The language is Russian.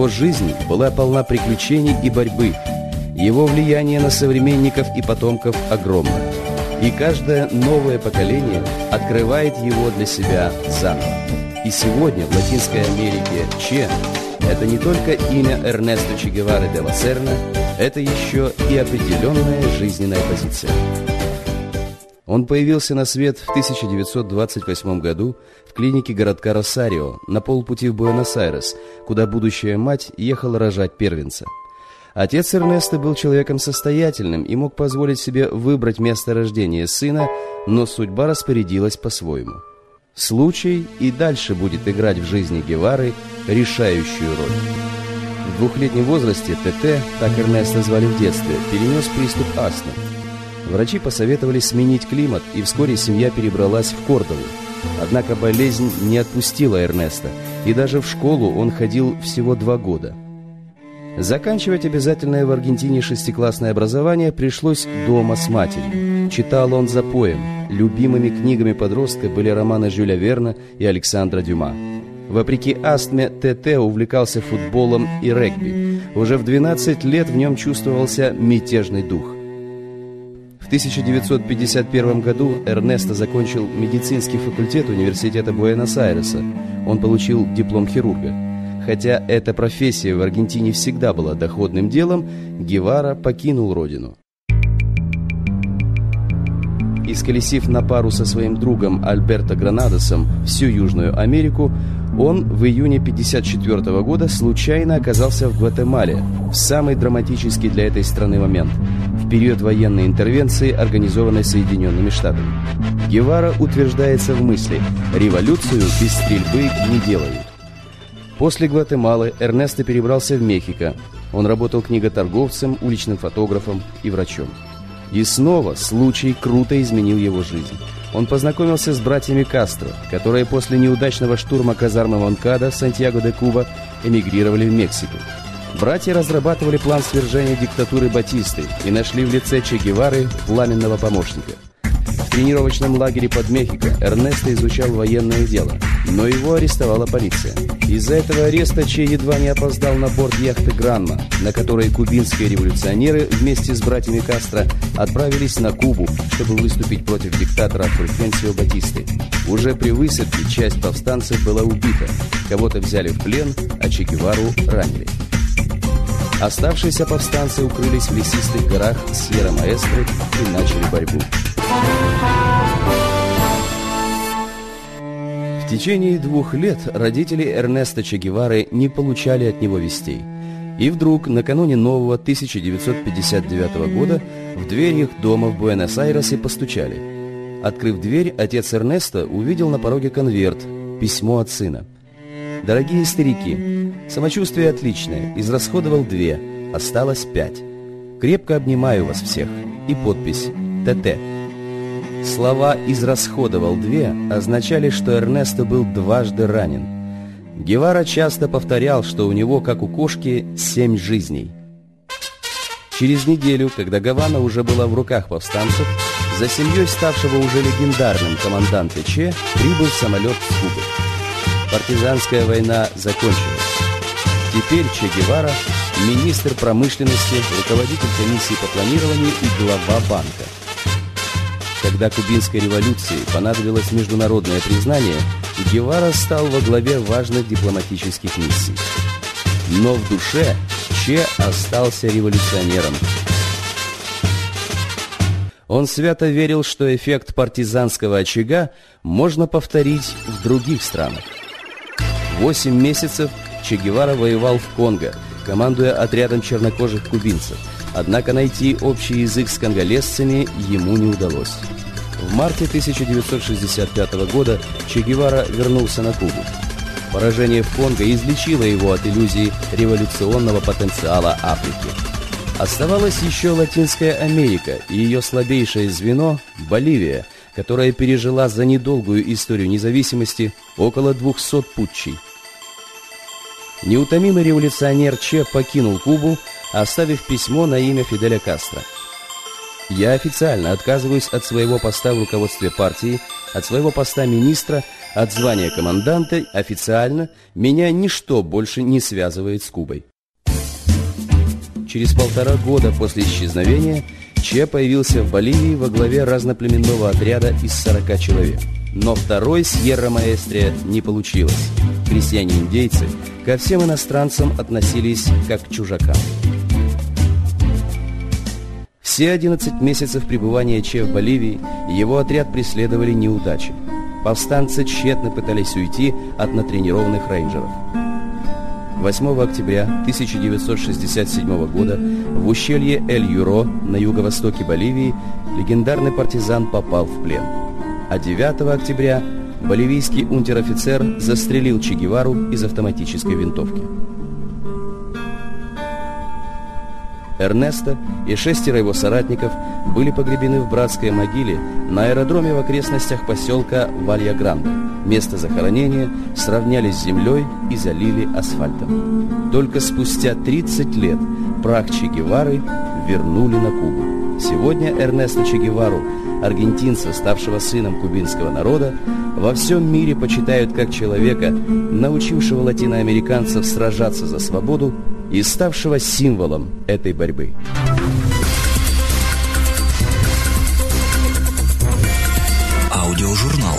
Его жизнь была полна приключений и борьбы. Его влияние на современников и потомков огромно. И каждое новое поколение открывает его для себя заново. И сегодня в Латинской Америке Че – это не только имя Эрнесто Че Гевары де ла Серна, это еще и определенная жизненная позиция. Он появился на свет в 1928 году в клинике городка Росарио на полпути в Буэнос-Айрес, куда будущая мать ехала рожать первенца. Отец Эрнеста был человеком состоятельным и мог позволить себе выбрать место рождения сына, но судьба распорядилась по-своему. Случай и дальше будет играть в жизни Гевары решающую роль. В двухлетнем возрасте ТТ, так Эрнеста звали в детстве, перенес приступ астмы. Врачи посоветовали сменить климат, и вскоре семья перебралась в Кордову. Однако болезнь не отпустила Эрнеста, и даже в школу он ходил всего два года. Заканчивать обязательное в Аргентине шестиклассное образование пришлось дома с матерью. Читал он за поем. Любимыми книгами подростка были романы Жюля Верна и Александра Дюма. Вопреки астме, ТТ увлекался футболом и регби. Уже в 12 лет в нем чувствовался мятежный дух. 1951 году Эрнесто закончил медицинский факультет университета Буэнос-Айреса. Он получил диплом хирурга. Хотя эта профессия в Аргентине всегда была доходным делом, Гевара покинул родину. Исколесив на пару со своим другом Альберто Гранадосом всю Южную Америку, он в июне 1954 года случайно оказался в Гватемале, в самый драматический для этой страны момент, период военной интервенции, организованной Соединенными Штатами. Гевара утверждается в мысли «революцию без стрельбы не делают». После Гватемалы Эрнесто перебрался в Мехико. Он работал книготорговцем, уличным фотографом и врачом. И снова случай круто изменил его жизнь. Он познакомился с братьями Кастро, которые после неудачного штурма казармы Монкада в Сантьяго-де-Куба эмигрировали в Мексику. Братья разрабатывали план свержения диктатуры Батисты и нашли в лице Че Гевары пламенного помощника. В тренировочном лагере под Мехико Эрнесто изучал военное дело, но его арестовала полиция. Из-за этого ареста Че едва не опоздал на борт яхты «Гранма», на которой кубинские революционеры вместе с братьями Кастро отправились на Кубу, чтобы выступить против диктатора Фульхенсио Батисты. Уже при высадке часть повстанцев была убита, кого-то взяли в плен, а Че Гевару ранили. Оставшиеся повстанцы укрылись в лесистых горах Сьерра-Маэстро и начали борьбу. В течение двух лет родители Эрнеста Че Гевары не получали от него вестей. И вдруг, накануне нового 1959 года, в дверь их дома в Буэнос-Айресе постучали. Открыв дверь, отец Эрнеста увидел на пороге конверт, письмо от сына. «Дорогие старики, самочувствие отличное, израсходовал две, осталось пять. Крепко обнимаю вас всех». И подпись «ТТ». Слова «израсходовал две» означали, что Эрнесто был дважды ранен. Гевара часто повторял, что у него, как у кошки, семь жизней. Через неделю, когда Гавана уже была в руках повстанцев, за семьей ставшего уже легендарным команданта Че прибыл самолет с Кубы. Партизанская война закончилась. Теперь Че Гевара – министр промышленности, руководитель комиссии по планированию и глава банка – когда кубинской революции понадобилось международное признание, Гевара стал во главе важных дипломатических миссий. Но в душе Че остался революционером. Он свято верил, что эффект партизанского очага можно повторить в других странах. Восемь месяцев Че Гевара воевал в Конго, командуя отрядом чернокожих кубинцев – Однако найти общий язык с конголезцами ему не удалось. В марте 1965 года Че Гевара вернулся на Кубу. Поражение в Конго излечило его от иллюзий революционного потенциала Африки. Оставалась еще Латинская Америка и ее слабейшее звено – Боливия, которая пережила за недолгую историю независимости около 200 путчей. Неутомимый революционер Че покинул Кубу оставив письмо на имя Фиделя Кастро. «Я официально отказываюсь от своего поста в руководстве партии, от своего поста министра, От звания команданта официально меня ничто больше не связывает с Кубой. Через полтора года после исчезновения Че появился в Боливии во главе разноплеменного отряда из 40 человек. Но второй Сьерра-Маэстрия не получилось. Крестьяне-индейцы ко всем иностранцам относились как к чужакам. Все 11 месяцев пребывания Че в Боливии его отряд преследовали неудачи. Повстанцы тщетно пытались уйти от натренированных рейнджеров. 8 октября 1967 года в ущелье Эль-Юро на юго-востоке Боливии легендарный партизан попал в плен. А 9 октября боливийский унтер-офицер застрелил Че Гевару из автоматической винтовки. Эрнесто и шестеро его соратников были погребены в братской могиле на аэродроме в окрестностях поселка Валья-Гранде. Место захоронения сравняли с землей и залили асфальтом. Только спустя 30 лет прах Че Гевары вернули на Кубу. Сегодня Эрнесто Че Гевару, аргентинца, ставшего сыном кубинского народа, во всем мире почитают как человека, научившего латиноамериканцев сражаться за свободу и ставшего символом этой борьбы. Аудиожурнал.